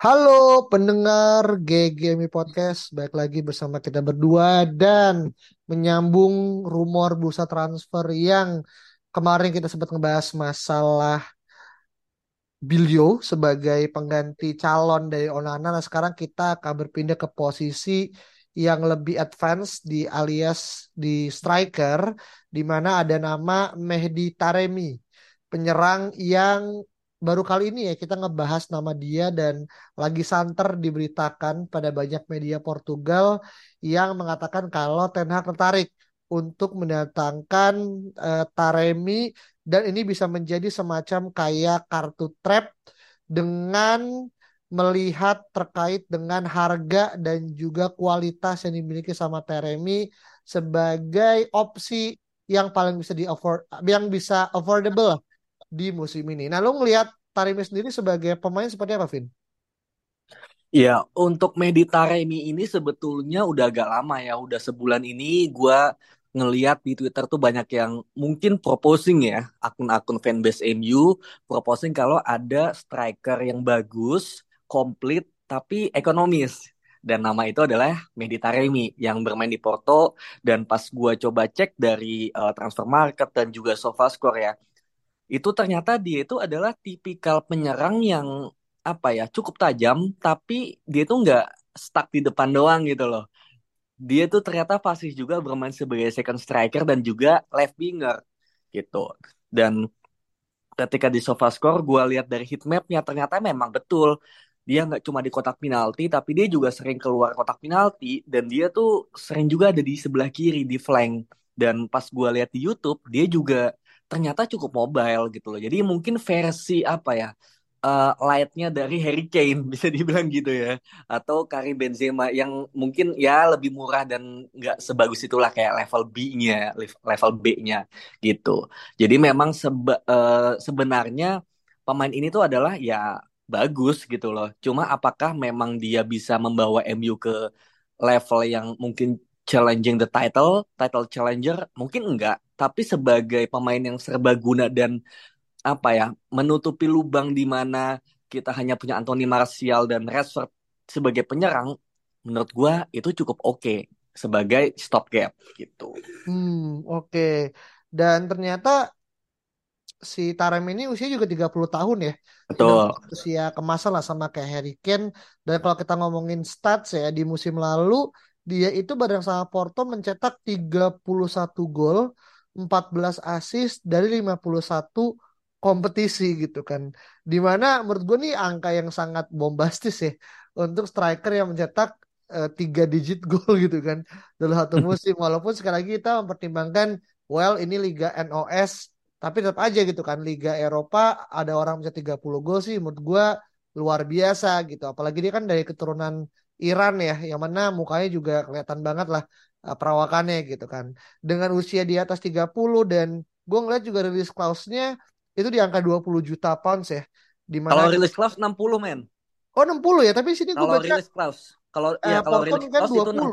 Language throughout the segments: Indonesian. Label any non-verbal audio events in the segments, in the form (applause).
Halo pendengar GGMI Podcast, baik lagi bersama kita berdua dan menyambung rumor bursa transfer yang kemarin kita sempat ngebahas masalah Bilio sebagai pengganti calon dari Onana. Nah sekarang kita akan berpindah ke posisi yang lebih advance di alias di striker, di mana ada nama Mehdi Taremi, penyerang yang baru kali ini ya kita ngebahas nama dia dan lagi santer diberitakan pada banyak media Portugal yang mengatakan kalau Ten Hag tertarik untuk mendatangkan uh, Taremi dan ini bisa menjadi semacam kayak kartu trap dengan melihat terkait dengan harga dan juga kualitas yang dimiliki sama Taremi sebagai opsi yang paling bisa di afford yang bisa affordable di musim ini. Nah, lo ngelihat Taremi sendiri sebagai pemain seperti apa, Vin? Ya, untuk Mehdi Taremi ini sebetulnya udah agak lama ya, udah sebulan ini gue ngeliat di Twitter tuh banyak yang mungkin proposing ya, akun-akun fanbase MU proposing kalau ada striker yang bagus, komplit, tapi ekonomis. Dan nama itu adalah Mehdi Taremi yang bermain di Porto. Dan pas gue coba cek dari uh, transfer market dan juga SofaScore ya, itu ternyata dia itu adalah tipikal penyerang yang apa ya cukup tajam tapi dia itu nggak stuck di depan doang gitu loh. Dia tuh ternyata fasih juga bermain sebagai second striker dan juga left winger gitu. Dan ketika di SofaScore gue lihat dari heatmapnya ternyata memang betul dia nggak cuma di kotak penalti tapi dia juga sering keluar kotak penalti dan dia tuh sering juga ada di sebelah kiri di flank. Dan pas gue lihat di YouTube dia juga ternyata cukup mobile gitu loh. Jadi mungkin versi apa ya? Uh, lightnya dari Harry Kane (laughs) bisa dibilang gitu ya atau Karim Benzema yang mungkin ya lebih murah dan nggak sebagus itulah kayak level B-nya level B-nya gitu jadi memang seba, uh, sebenarnya pemain ini tuh adalah ya bagus gitu loh cuma apakah memang dia bisa membawa MU ke level yang mungkin challenging the title, title challenger mungkin enggak, tapi sebagai pemain yang serbaguna dan apa ya, menutupi lubang di mana kita hanya punya Anthony Martial dan Rashford sebagai penyerang, menurut gua itu cukup oke okay sebagai stop gap gitu. Hmm, oke. Okay. Dan ternyata si Tarem ini usia juga 30 tahun ya. Betul. usia kemasan lah sama kayak Harry Kane. Dan kalau kita ngomongin stats ya di musim lalu dia itu bareng sama Porto mencetak 31 gol, 14 assist dari 51 kompetisi gitu kan. Di mana menurut gue nih angka yang sangat bombastis ya untuk striker yang mencetak uh, tiga digit gol gitu kan dalam satu (laughs) musim. Walaupun sekali lagi kita mempertimbangkan, well ini Liga NOS, tapi tetap aja gitu kan Liga Eropa ada orang bisa 30 gol sih menurut gue luar biasa gitu. Apalagi dia kan dari keturunan Iran ya, yang mana mukanya juga kelihatan banget lah uh, perawakannya gitu kan. Dengan usia di atas 30 dan gue ngeliat juga rilis clause-nya itu di angka 20 juta pounds ya. Di mana kalau rilis clause 60 men. Oh 60 ya, tapi sini gue baca. Kalau rilis clause. Kalau uh, ya kalau rilis kan clause 20. itu 60.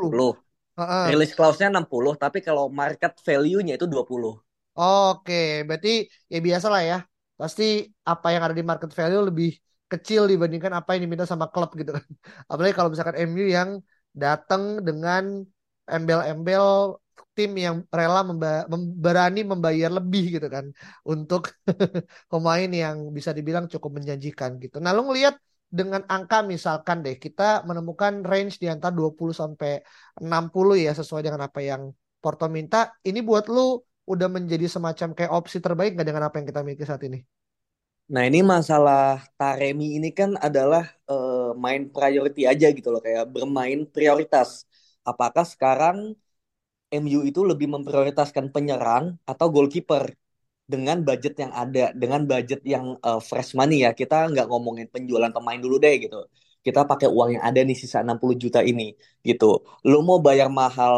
Uh -uh. Rilis clause-nya 60, tapi kalau market value-nya itu 20. Oke, okay. berarti ya biasa lah ya. Pasti apa yang ada di market value lebih kecil dibandingkan apa yang diminta sama klub gitu kan. (laughs) Apalagi kalau misalkan MU yang datang dengan embel-embel tim yang rela memba berani membayar lebih gitu kan untuk (laughs) pemain yang bisa dibilang cukup menjanjikan gitu. Nah, lu ngelihat dengan angka misalkan deh kita menemukan range di antara 20 sampai 60 ya sesuai dengan apa yang Porto minta. Ini buat lu udah menjadi semacam kayak opsi terbaik nggak dengan apa yang kita miliki saat ini? Nah ini masalah Taremi ini kan adalah uh, main priority aja gitu loh kayak bermain prioritas. Apakah sekarang MU itu lebih memprioritaskan penyerang atau goalkeeper dengan budget yang ada, dengan budget yang uh, fresh money ya. Kita nggak ngomongin penjualan pemain dulu deh gitu. Kita pakai uang yang ada nih sisa 60 juta ini gitu. Lu mau bayar mahal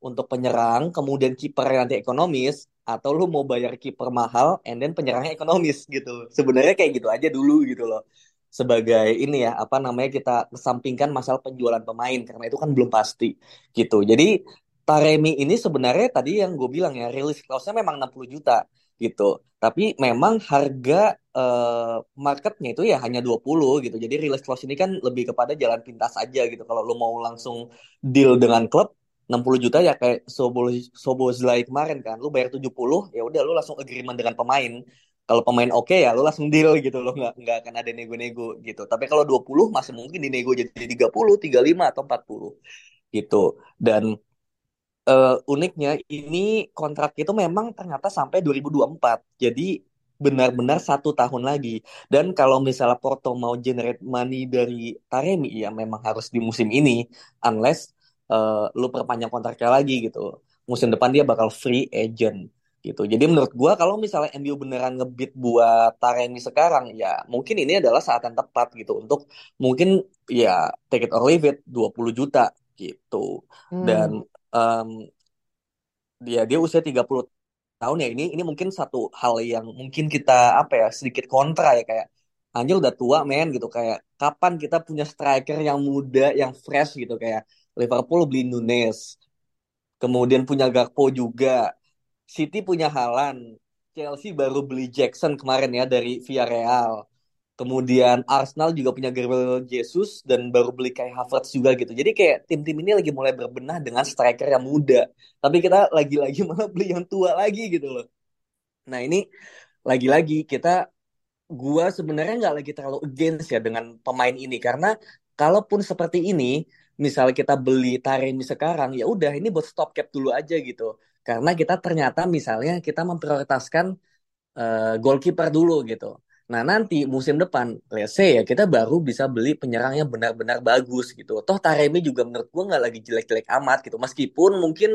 untuk penyerang, kemudian kiper nanti ekonomis, atau lu mau bayar kiper mahal, and then penyerangnya ekonomis gitu. Sebenarnya kayak gitu aja dulu gitu loh. Sebagai ini ya, apa namanya kita kesampingkan masalah penjualan pemain karena itu kan belum pasti gitu. Jadi Taremi ini sebenarnya tadi yang gue bilang ya, rilis clause-nya memang 60 juta gitu. Tapi memang harga uh, marketnya itu ya hanya 20 gitu. Jadi release clause ini kan lebih kepada jalan pintas aja gitu. Kalau lu mau langsung deal dengan klub 60 juta ya kayak Sobo Sobozlai kemarin kan. Lu bayar 70 ya udah lu langsung agreement dengan pemain. Kalau pemain oke okay, ya lu langsung deal gitu loh nggak nggak akan ada nego-nego gitu. Tapi kalau 20 masih mungkin dinego jadi 30, 35 atau 40 gitu. Dan uh, uniknya ini kontrak itu memang ternyata sampai 2024. Jadi benar-benar satu tahun lagi. Dan kalau misalnya Porto mau generate money dari Taremi ya memang harus di musim ini, unless uh, lu perpanjang kontraknya lagi gitu. Musim depan dia bakal free agent gitu. Jadi menurut gua kalau misalnya MU beneran ngebit buat Taremi sekarang ya mungkin ini adalah saat yang tepat gitu untuk mungkin ya take it or leave it 20 juta gitu. Hmm. Dan um, dia dia usia 30 tahun ya ini ini mungkin satu hal yang mungkin kita apa ya sedikit kontra ya kayak anjir udah tua men gitu kayak kapan kita punya striker yang muda yang fresh gitu kayak Liverpool beli Nunes kemudian punya Gakpo juga City punya Haaland Chelsea baru beli Jackson kemarin ya dari Villarreal Kemudian Arsenal juga punya Gabriel Jesus dan baru beli kayak Havertz juga gitu. Jadi kayak tim-tim ini lagi mulai berbenah dengan striker yang muda. Tapi kita lagi-lagi (laughs) malah beli yang tua lagi gitu loh. Nah ini lagi-lagi kita gua sebenarnya nggak lagi terlalu against ya dengan pemain ini karena kalaupun seperti ini misalnya kita beli Taremi sekarang ya udah ini buat stop cap dulu aja gitu karena kita ternyata misalnya kita memprioritaskan uh, goalkeeper dulu gitu Nah nanti musim depan, let's say ya kita baru bisa beli penyerang yang benar-benar bagus gitu. Toh Taremi juga menurut gue nggak lagi jelek-jelek amat gitu. Meskipun mungkin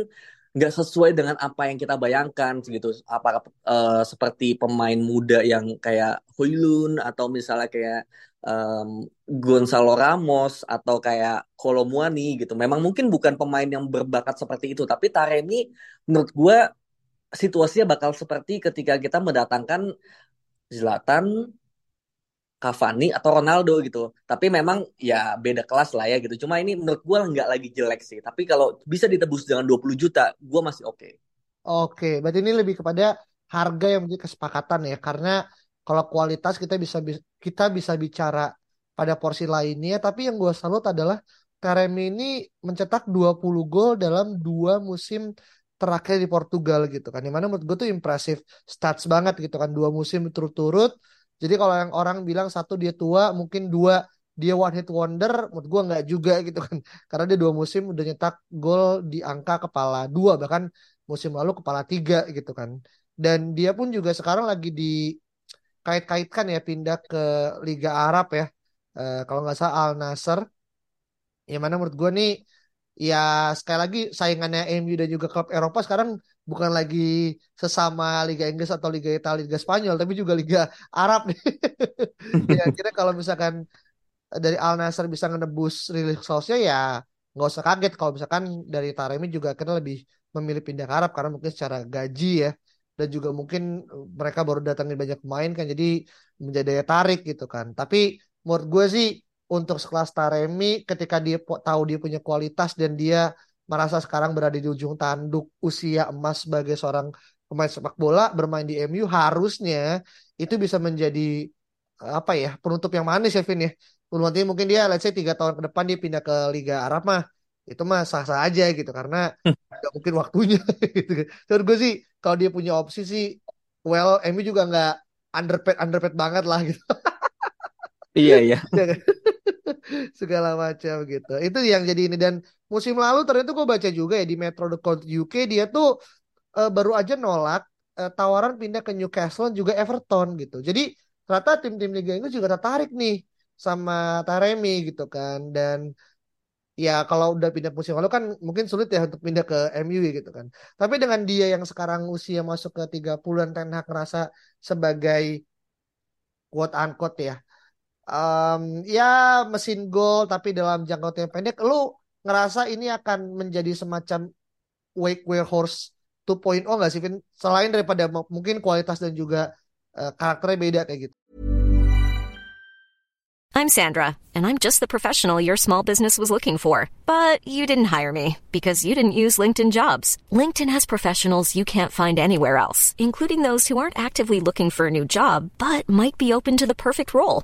nggak sesuai dengan apa yang kita bayangkan gitu. Apa uh, seperti pemain muda yang kayak Hoylun atau misalnya kayak um, Gonzalo Ramos atau kayak Kolomuani gitu. Memang mungkin bukan pemain yang berbakat seperti itu. Tapi Taremi menurut gue situasinya bakal seperti ketika kita mendatangkan Zlatan, Cavani atau Ronaldo gitu. Tapi memang ya beda kelas lah ya gitu. Cuma ini menurut gue nggak lagi jelek sih. Tapi kalau bisa ditebus dengan 20 juta, gue masih oke. Okay. Oke, berarti ini lebih kepada harga yang menjadi kesepakatan ya. Karena kalau kualitas kita bisa kita bisa bicara pada porsi lainnya. Tapi yang gue salut adalah Taremi ini mencetak 20 gol dalam dua musim terakhir di Portugal gitu kan. Di mana menurut gue tuh impresif stats banget gitu kan. Dua musim berturut-turut. Jadi kalau yang orang bilang satu dia tua, mungkin dua dia one hit wonder, menurut gue nggak juga (laughs) gitu kan. Karena dia dua musim udah nyetak gol di angka kepala dua, bahkan musim lalu kepala tiga gitu kan. Dan dia pun juga sekarang lagi di kait-kaitkan ya pindah ke Liga Arab ya. Uh, kalau nggak salah Al Nasser. Yang mana menurut gue nih ya sekali lagi saingannya MU dan juga klub Eropa sekarang bukan lagi sesama Liga Inggris atau Liga Italia, Liga Spanyol, tapi juga Liga Arab nih. (laughs) ya kira kalau misalkan dari Al Nassr bisa ngenebus rilis sosial ya nggak usah kaget kalau misalkan dari Taremi juga akhirnya lebih memilih pindah ke Arab karena mungkin secara gaji ya dan juga mungkin mereka baru datangin banyak pemain kan jadi menjadi daya tarik gitu kan. Tapi menurut gue sih untuk sekelas Taremi ketika dia tahu dia punya kualitas dan dia merasa sekarang berada di ujung tanduk usia emas sebagai seorang pemain sepak bola bermain di MU harusnya itu bisa menjadi apa ya penutup yang manis ya Vin ya. Nanti mungkin dia let's say tiga tahun ke depan dia pindah ke Liga Arab mah itu mah sah-sah aja gitu karena nggak mungkin waktunya (laughs) gitu. Terus gue sih kalau dia punya opsi sih well MU juga nggak underpaid underpaid banget lah gitu. Iya iya. (laughs) segala macam gitu. Itu yang jadi ini dan musim lalu ternyata gue baca juga ya di Metro The Court UK dia tuh uh, baru aja nolak uh, tawaran pindah ke Newcastle juga Everton gitu. Jadi ternyata tim-tim Liga Inggris juga tertarik nih sama Taremi gitu kan dan ya kalau udah pindah musim lalu kan mungkin sulit ya untuk pindah ke MU gitu kan. Tapi dengan dia yang sekarang usia masuk ke 30-an Ten Hag ngerasa sebagai quote unquote ya. Um, ya mesin gol tapi dalam jangka waktu yang pendek lu ngerasa ini akan menjadi semacam wake horse 2.0 nggak sih Vin? Selain daripada mungkin kualitas dan juga uh, karakternya beda kayak gitu. I'm Sandra, and I'm just the professional your small business was looking for. But you didn't hire me because you didn't use LinkedIn jobs. LinkedIn has professionals you can't find anywhere else, including those who aren't actively looking for a new job but might be open to the perfect role,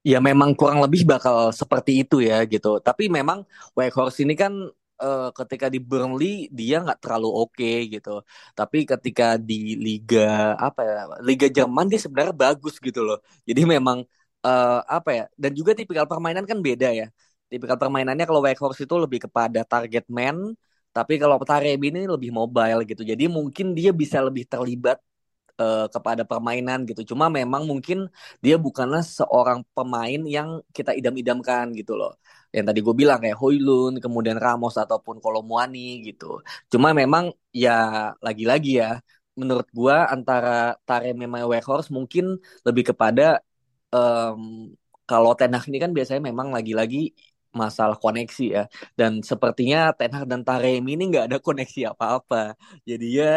Ya memang kurang lebih bakal seperti itu ya gitu. Tapi memang Weghorst ini kan uh, ketika di Burnley dia nggak terlalu oke okay, gitu. Tapi ketika di Liga apa ya Liga Jerman dia sebenarnya bagus gitu loh. Jadi memang uh, apa ya dan juga tipikal permainan kan beda ya. Tipikal permainannya kalau Weghorst itu lebih kepada target man. Tapi kalau Taremi ini lebih mobile gitu. Jadi mungkin dia bisa lebih terlibat uh, kepada permainan gitu. Cuma memang mungkin dia bukanlah seorang pemain yang kita idam-idamkan gitu loh. Yang tadi gue bilang kayak Hoylun, kemudian Ramos ataupun Kolomuani gitu. Cuma memang ya lagi-lagi ya menurut gue antara Taremi sama Weghorst mungkin lebih kepada um, kalau Ten Hag ini kan biasanya memang lagi-lagi masalah koneksi ya dan sepertinya Ten dan Taremi ini nggak ada koneksi apa-apa jadi ya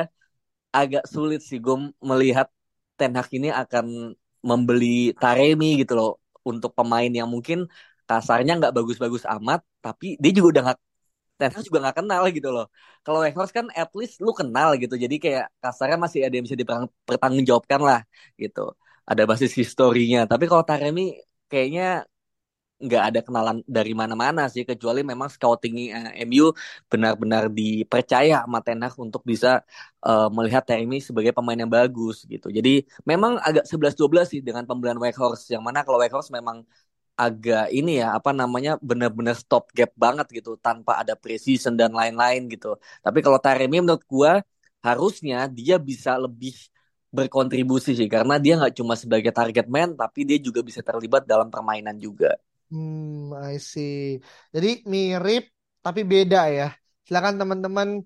agak sulit sih gue melihat Ten Hag ini akan membeli Taremi gitu loh untuk pemain yang mungkin kasarnya nggak bagus-bagus amat tapi dia juga udah nggak Ten Hag juga nggak kenal gitu loh. Kalau Weghorst kan at least lu kenal gitu jadi kayak kasarnya masih ada yang bisa dipertanggungjawabkan lah gitu. Ada basis historinya. Tapi kalau Taremi kayaknya nggak ada kenalan dari mana-mana sih kecuali memang scouting uh, MU benar-benar dipercaya sama Ten Hag untuk bisa uh, melihat Taremi sebagai pemain yang bagus gitu. Jadi memang agak 11-12 sih dengan pembelian Weghorst yang mana kalau Weghorst memang agak ini ya apa namanya benar-benar stop gap banget gitu tanpa ada precision dan lain-lain gitu. Tapi kalau Taremi menurut gua harusnya dia bisa lebih berkontribusi sih karena dia nggak cuma sebagai target man tapi dia juga bisa terlibat dalam permainan juga. Hmm, I see. Jadi mirip tapi beda ya. Silakan teman-teman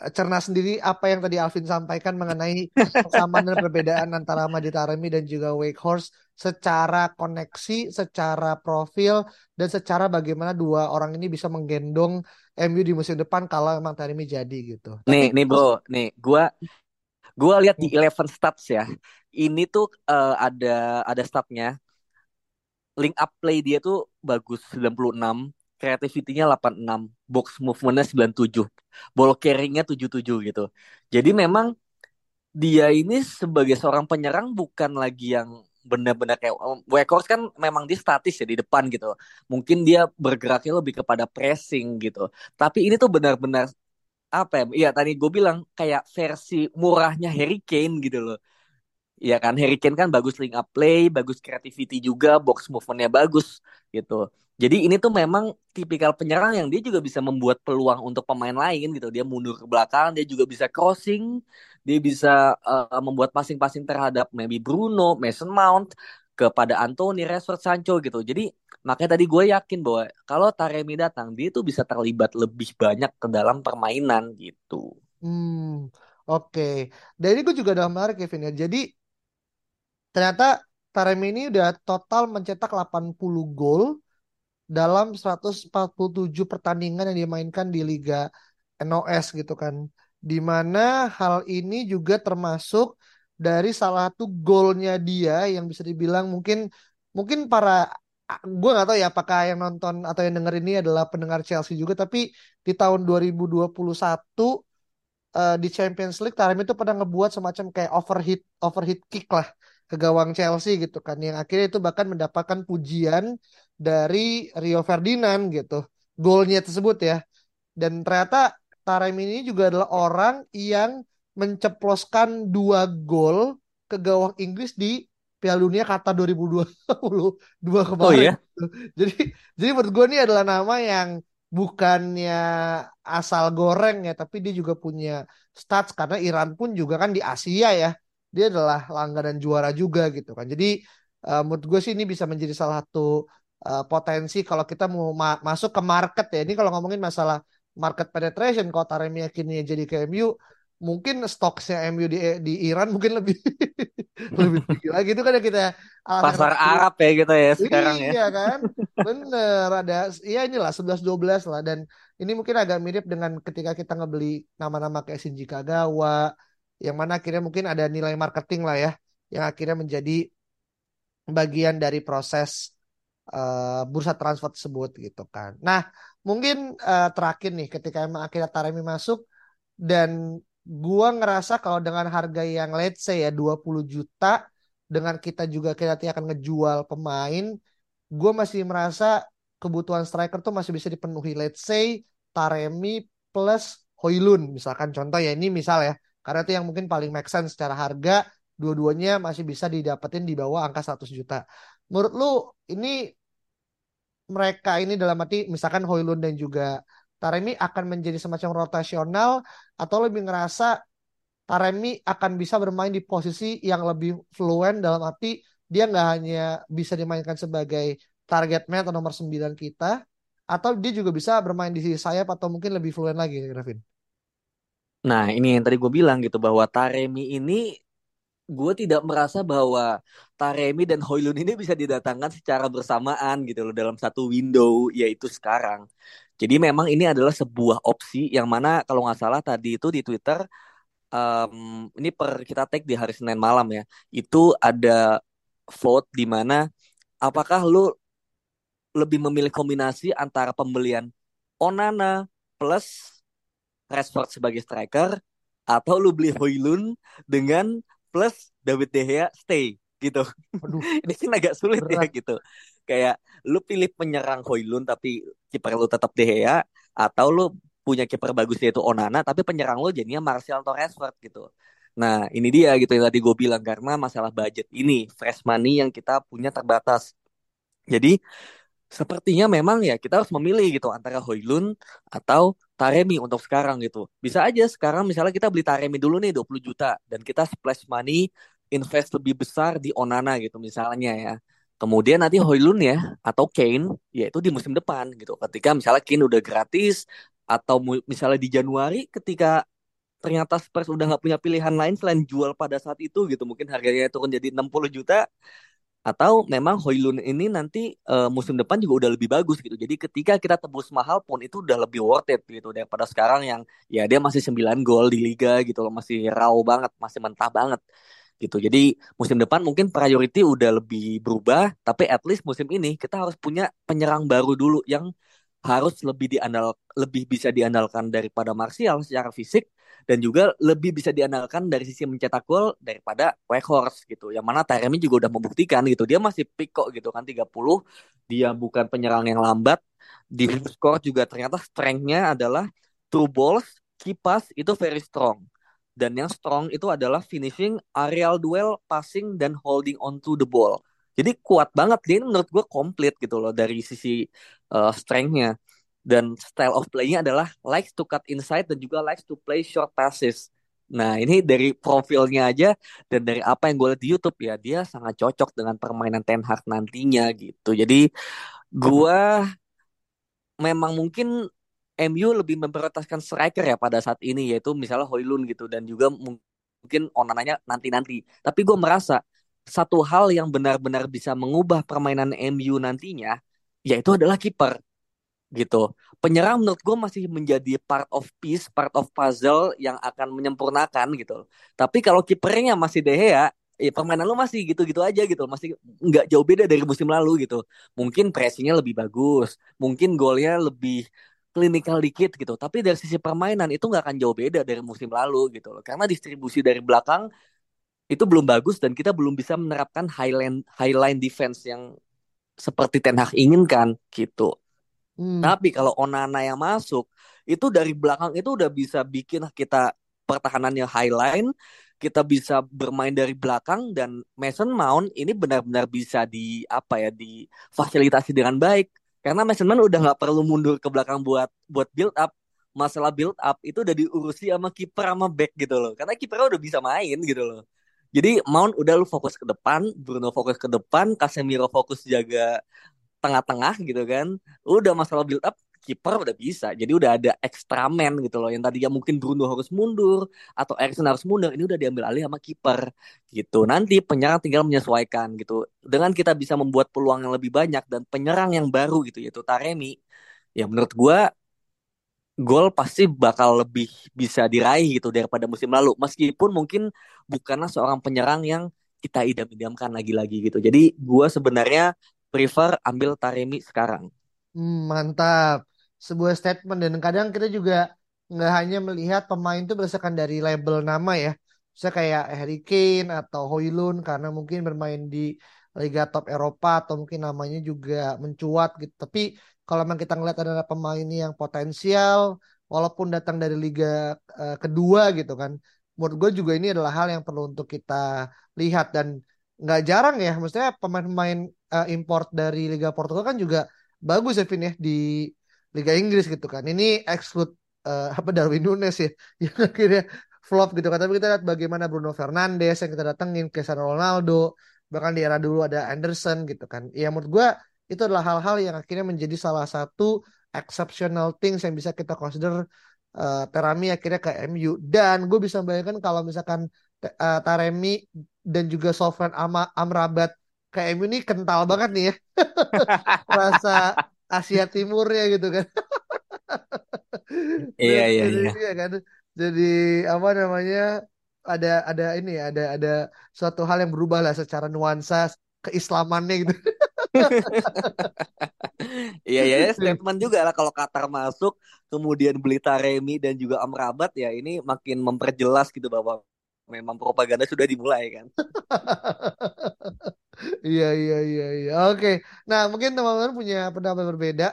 eh, cerna sendiri apa yang tadi Alvin sampaikan mengenai persamaan dan perbedaan antara Majid Aremi dan juga Wakehorse secara koneksi, secara profil, dan secara bagaimana dua orang ini bisa menggendong MU di musim depan kalau memang Taremi jadi gitu. Nih, Tapi, nih bro, nih gua gua lihat di Eleven Stats ya. Ini tuh uh, ada ada statnya link up play dia tuh bagus 96, creativity-nya 86, box movement-nya 97, ball carrying-nya 77 gitu. Jadi memang dia ini sebagai seorang penyerang bukan lagi yang benar-benar kayak Weghorst kan memang dia statis ya di depan gitu. Mungkin dia bergeraknya lebih kepada pressing gitu. Tapi ini tuh benar-benar apa ya? Iya tadi gue bilang kayak versi murahnya Harry Kane gitu loh. Iya kan Harry Kane kan bagus link up play, bagus creativity juga, box movementnya bagus gitu. Jadi ini tuh memang tipikal penyerang yang dia juga bisa membuat peluang untuk pemain lain gitu. Dia mundur ke belakang, dia juga bisa crossing, dia bisa uh, membuat passing-passing terhadap maybe Bruno, Mason Mount, kepada Anthony, Rashford, Sancho gitu. Jadi makanya tadi gue yakin bahwa kalau Taremi datang, dia tuh bisa terlibat lebih banyak ke dalam permainan gitu. Hmm, oke. Okay. Dan gue juga udah menarik Kevin ya. Jadi ternyata Taremi ini udah total mencetak 80 gol dalam 147 pertandingan yang dimainkan di Liga NOS gitu kan. Di mana hal ini juga termasuk dari salah satu golnya dia yang bisa dibilang mungkin mungkin para gue nggak tahu ya apakah yang nonton atau yang denger ini adalah pendengar Chelsea juga tapi di tahun 2021 uh, di Champions League Taremi itu pernah ngebuat semacam kayak overhit overhit kick lah ke gawang Chelsea gitu kan yang akhirnya itu bahkan mendapatkan pujian dari Rio Ferdinand gitu golnya tersebut ya dan ternyata Taremi ini juga adalah orang yang menceploskan dua gol ke gawang Inggris di Piala Dunia Qatar 2022 (laughs) kemarin. Oh iya. Jadi jadi menurut gue ini adalah nama yang bukannya asal goreng ya, tapi dia juga punya stats karena Iran pun juga kan di Asia ya. Dia adalah langganan juara juga gitu kan. Jadi uh, menurut gue sih ini bisa menjadi salah satu uh, potensi kalau kita mau ma masuk ke market ya. Ini kalau ngomongin masalah market penetration kalau Taremi yakinnya jadi ke MU mungkin stoknya MU di di Iran (laughs) mungkin lebih lebih (laughs) tinggi lagi. Itu kan ya kita pasar Arab ya gitu ya sekarang iya, ya. iya kan? Bener ada ya inilah 11 12 lah. Dan ini mungkin agak mirip dengan ketika kita ngebeli nama-nama kayak Shinji Kagawa yang mana akhirnya mungkin ada nilai marketing lah ya yang akhirnya menjadi bagian dari proses uh, bursa transfer tersebut gitu kan nah mungkin uh, terakhir nih ketika emang akhirnya Taremi masuk dan gua ngerasa kalau dengan harga yang let's say ya 20 juta dengan kita juga kita nanti akan ngejual pemain, gua masih merasa kebutuhan striker tuh masih bisa dipenuhi. Let's say Taremi plus Hoylun misalkan contoh ya ini misal ya. Karena itu yang mungkin paling make sense secara harga dua-duanya masih bisa didapetin di bawah angka 100 juta. Menurut lu ini mereka ini dalam arti misalkan Hoylun dan juga Taremi akan menjadi semacam rotasional atau lebih ngerasa Taremi akan bisa bermain di posisi yang lebih fluent dalam arti dia nggak hanya bisa dimainkan sebagai target man atau nomor 9 kita atau dia juga bisa bermain di sisi sayap atau mungkin lebih fluent lagi Revin. Nah ini yang tadi gue bilang gitu bahwa Taremi ini gue tidak merasa bahwa Taremi dan Hoylun ini bisa didatangkan secara bersamaan gitu loh dalam satu window yaitu sekarang. Jadi memang ini adalah sebuah opsi yang mana kalau nggak salah tadi itu di Twitter um, ini per kita take di hari Senin malam ya itu ada vote di mana apakah lu lebih memilih kombinasi antara pembelian Onana plus Rashford sebagai striker atau lu beli Hoylun dengan plus David De Gea stay gitu. Aduh, (laughs) ini kan agak sulit ya, berat. ya gitu. Kayak lu pilih penyerang Hoylun tapi kiper lu tetap De Gea atau lu punya kiper bagus yaitu Onana tapi penyerang lu jadinya Martial atau Rashford gitu. Nah, ini dia gitu yang tadi gue bilang karena masalah budget ini, fresh money yang kita punya terbatas. Jadi sepertinya memang ya kita harus memilih gitu antara Hoylun atau Taremi untuk sekarang gitu. Bisa aja sekarang misalnya kita beli Taremi dulu nih 20 juta dan kita splash money invest lebih besar di Onana gitu misalnya ya. Kemudian nanti Hoylun ya atau Kane yaitu di musim depan gitu. Ketika misalnya Kane udah gratis atau misalnya di Januari ketika ternyata Spurs udah nggak punya pilihan lain selain jual pada saat itu gitu. Mungkin harganya turun jadi 60 juta atau memang Hoylun ini nanti uh, musim depan juga udah lebih bagus gitu. Jadi ketika kita tebus mahal pun itu udah lebih worth it gitu daripada sekarang yang ya dia masih 9 gol di liga gitu loh, masih raw banget, masih mentah banget gitu. Jadi musim depan mungkin priority udah lebih berubah, tapi at least musim ini kita harus punya penyerang baru dulu yang harus lebih diandal lebih bisa diandalkan daripada Martial secara fisik dan juga lebih bisa diandalkan dari sisi mencetak gol daripada Weghorst gitu. Yang mana Taremi juga udah membuktikan gitu. Dia masih pick kok gitu kan 30. Dia bukan penyerang yang lambat. Di score juga ternyata strength-nya adalah true balls, kipas itu very strong dan yang strong itu adalah finishing, aerial duel, passing, dan holding on to the ball. Jadi kuat banget dia ini menurut gue komplit gitu loh dari sisi uh, strength-nya. Dan style of play-nya adalah likes to cut inside dan juga likes to play short passes. Nah ini dari profilnya aja dan dari apa yang gue lihat di YouTube ya dia sangat cocok dengan permainan Ten Hag nantinya gitu. Jadi gue memang mungkin MU lebih memprioritaskan striker ya pada saat ini yaitu misalnya Hoylun gitu dan juga mungkin Onananya nanti-nanti. Tapi gue merasa satu hal yang benar-benar bisa mengubah permainan MU nantinya yaitu adalah kiper. Gitu. Penyerang menurut gue masih menjadi part of piece, part of puzzle yang akan menyempurnakan gitu. Tapi kalau kipernya masih De Gea, ya permainan lu masih gitu-gitu aja gitu, masih nggak jauh beda dari musim lalu gitu. Mungkin pressingnya lebih bagus, mungkin golnya lebih klinikal dikit gitu. Tapi dari sisi permainan itu nggak akan jauh beda dari musim lalu gitu loh. Karena distribusi dari belakang itu belum bagus dan kita belum bisa menerapkan highline highline defense yang seperti Ten Hag inginkan gitu. Hmm. Tapi kalau Onana yang masuk, itu dari belakang itu udah bisa bikin kita pertahanannya highline, kita bisa bermain dari belakang dan Mason Mount ini benar-benar bisa di apa ya difasilitasi dengan baik. Karena Mason Mount udah nggak perlu mundur ke belakang buat buat build up. Masalah build up itu udah diurusi sama kiper sama back gitu loh. Karena kipernya udah bisa main gitu loh. Jadi Mount udah lu fokus ke depan, Bruno fokus ke depan, Casemiro fokus jaga tengah-tengah gitu kan. Udah masalah build up kiper udah bisa. Jadi udah ada extra man gitu loh. Yang tadinya mungkin Bruno harus mundur atau Erikson harus mundur ini udah diambil alih sama kiper gitu. Nanti penyerang tinggal menyesuaikan gitu. Dengan kita bisa membuat peluang yang lebih banyak dan penyerang yang baru gitu yaitu Taremi ya menurut gua gol pasti bakal lebih bisa diraih gitu daripada musim lalu. Meskipun mungkin bukanlah seorang penyerang yang kita idam-idamkan lagi-lagi gitu. Jadi gua sebenarnya prefer ambil Taremi sekarang. Hmm, mantap. Sebuah statement dan kadang kita juga nggak hanya melihat pemain itu berdasarkan dari label nama ya. Bisa kayak Harry Kane atau Hoylund karena mungkin bermain di Liga Top Eropa atau mungkin namanya juga mencuat gitu. Tapi kalau memang kita ngeliat ada pemain yang potensial walaupun datang dari liga uh, kedua gitu kan. Menurut gue juga ini adalah hal yang perlu untuk kita lihat dan nggak jarang ya. Maksudnya pemain-pemain uh, import dari Liga Portugal kan juga bagus ya Vin ya di Liga Inggris gitu kan. Ini exclude uh, apa Darwin Nunes ya (laughs) yang akhirnya flop gitu kan. Tapi kita lihat bagaimana Bruno Fernandes yang kita datengin, Cristiano Ronaldo, bahkan di era dulu ada Anderson gitu kan. Ya menurut gue itu adalah hal-hal yang akhirnya menjadi salah satu exceptional things yang bisa kita consider uh, Terami akhirnya ke MU. Dan gue bisa bayangkan kalau misalkan uh, Taremi dan juga Sofran Amrabat kayak MU ini kental banget nih ya. (laughs) Rasa Asia Timurnya gitu kan. iya iya iya. iya kan. Jadi apa namanya? Ada ada ini ya, ada ada suatu hal yang berubah lah secara nuansa keislamannya gitu. (laughs) iya iya statement juga lah kalau Qatar masuk kemudian beli Taremi dan juga Amrabat ya ini makin memperjelas gitu bahwa memang propaganda sudah dimulai kan. (laughs) Iya iya iya iya. Oke. Nah, mungkin teman-teman punya pendapat berbeda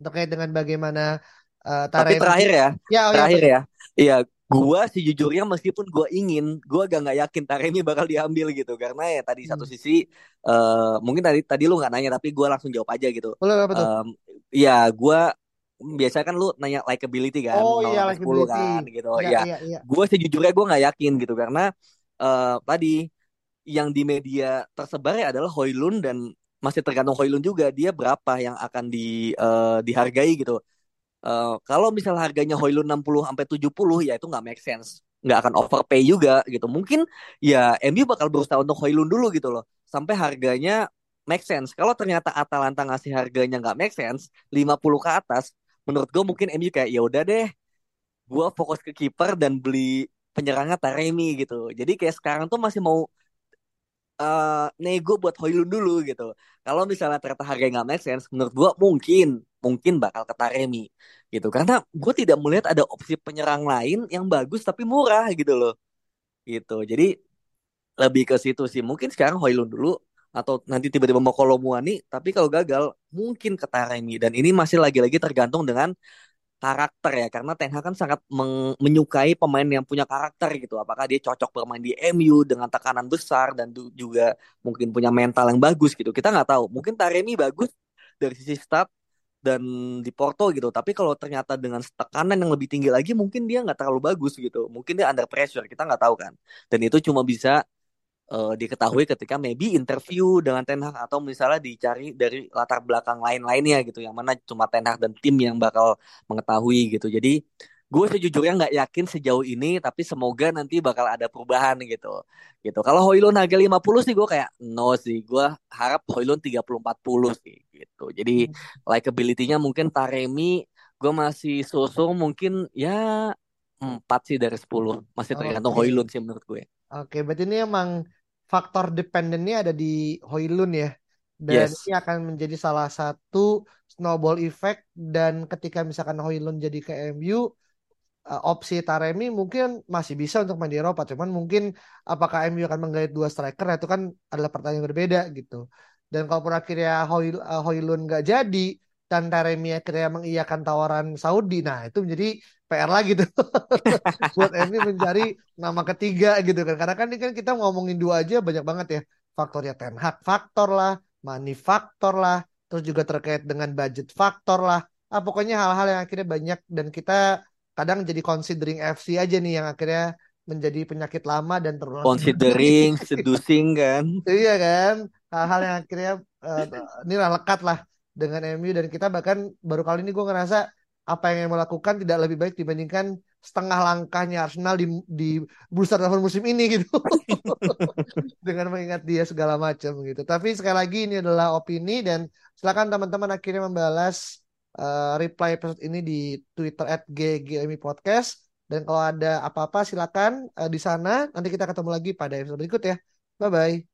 terkait dengan bagaimana uh, Tapi terakhir ya. Ya, oh terakhir ya. Iya, gua sejujurnya meskipun gua ingin, gua agak nggak yakin Taremi bakal diambil gitu karena ya tadi hmm. satu sisi uh, mungkin tadi tadi lu nggak nanya tapi gua langsung jawab aja gitu. Boleh apa tuh? Um, ya, gua biasa kan lu nanya likability kan, oh, iya, likability. kan gitu. Ya, ya. Iya, iya. gue sejujurnya gue nggak yakin gitu karena uh, tadi yang di media tersebar ya adalah Hoylun dan masih tergantung Hoylun juga dia berapa yang akan di uh, dihargai gitu. Uh, kalau misal harganya Hoylun 60 sampai 70 ya itu nggak make sense. nggak akan overpay juga gitu. Mungkin ya MU bakal berusaha untuk Hoylun dulu gitu loh. Sampai harganya make sense. Kalau ternyata Atalanta ngasih harganya nggak make sense, 50 ke atas, menurut gue mungkin MU kayak ya udah deh, gue fokus ke kiper dan beli penyerangnya Taremi gitu. Jadi kayak sekarang tuh masih mau uh, nego buat Hoylund dulu gitu. Kalau misalnya ternyata harga nggak make sense, menurut gue mungkin mungkin bakal ke Taremi gitu. Karena gue tidak melihat ada opsi penyerang lain yang bagus tapi murah gitu loh. Gitu. Jadi lebih ke situ sih. Mungkin sekarang Hoylund dulu atau nanti tiba-tiba mau Kolomuani, tapi kalau gagal mungkin ke Taremi dan ini masih lagi-lagi tergantung dengan karakter ya karena Ten Hag kan sangat menyukai pemain yang punya karakter gitu. Apakah dia cocok bermain di MU dengan tekanan besar dan juga mungkin punya mental yang bagus gitu. Kita nggak tahu. Mungkin Taremi bagus dari sisi stat dan di Porto gitu. Tapi kalau ternyata dengan tekanan yang lebih tinggi lagi mungkin dia nggak terlalu bagus gitu. Mungkin dia under pressure kita nggak tahu kan. Dan itu cuma bisa uh, diketahui ketika maybe interview dengan Ten Hag atau misalnya dicari dari latar belakang lain-lainnya gitu yang mana cuma Ten Hag dan tim yang bakal mengetahui gitu. Jadi gue sejujurnya nggak yakin sejauh ini tapi semoga nanti bakal ada perubahan gitu. Gitu. Kalau Hoylun harga 50 sih gue kayak no sih. Gue harap Hoylun 30 40 sih gitu. Jadi hmm. likability-nya mungkin Taremi gue masih sosok mungkin ya empat sih dari 10 masih tergantung okay. Hoylun sih menurut gue oke okay, berarti ini emang faktor dependennya ada di Hoylun ya? Dan yes. ini akan menjadi salah satu snowball effect dan ketika misalkan Hoylun jadi ke MU uh, opsi Taremi mungkin masih bisa untuk main di Eropa. Cuman mungkin apakah MU akan menggait dua striker itu kan adalah pertanyaan berbeda gitu. Dan kalaupun akhirnya Hoy, uh, Hoylun nggak jadi dan Taremi akhirnya mengiyakan tawaran Saudi. Nah itu menjadi PR lagi tuh. (laughs) Buat MU mencari nama ketiga gitu kan. Karena kan ini kan kita ngomongin dua aja banyak banget ya. Faktornya Ten Hag faktor lah money faktor lah terus juga terkait dengan budget faktor lah. Ah, pokoknya hal-hal yang akhirnya banyak dan kita kadang jadi considering FC aja nih yang akhirnya menjadi penyakit lama dan terus considering (laughs) seducing kan. Iya kan? Hal-hal yang akhirnya uh, ini lekat lah dengan MU dan kita bahkan baru kali ini gue ngerasa apa yang mau lakukan tidak lebih baik dibandingkan setengah langkahnya Arsenal di di bursa transfer musim ini gitu (laughs) dengan mengingat dia segala macam gitu tapi sekali lagi ini adalah opini dan silakan teman-teman akhirnya membalas uh, reply episode ini di Twitter at GGMI Podcast. Dan kalau ada apa-apa silakan uh, di sana. Nanti kita ketemu lagi pada episode berikut ya. Bye-bye.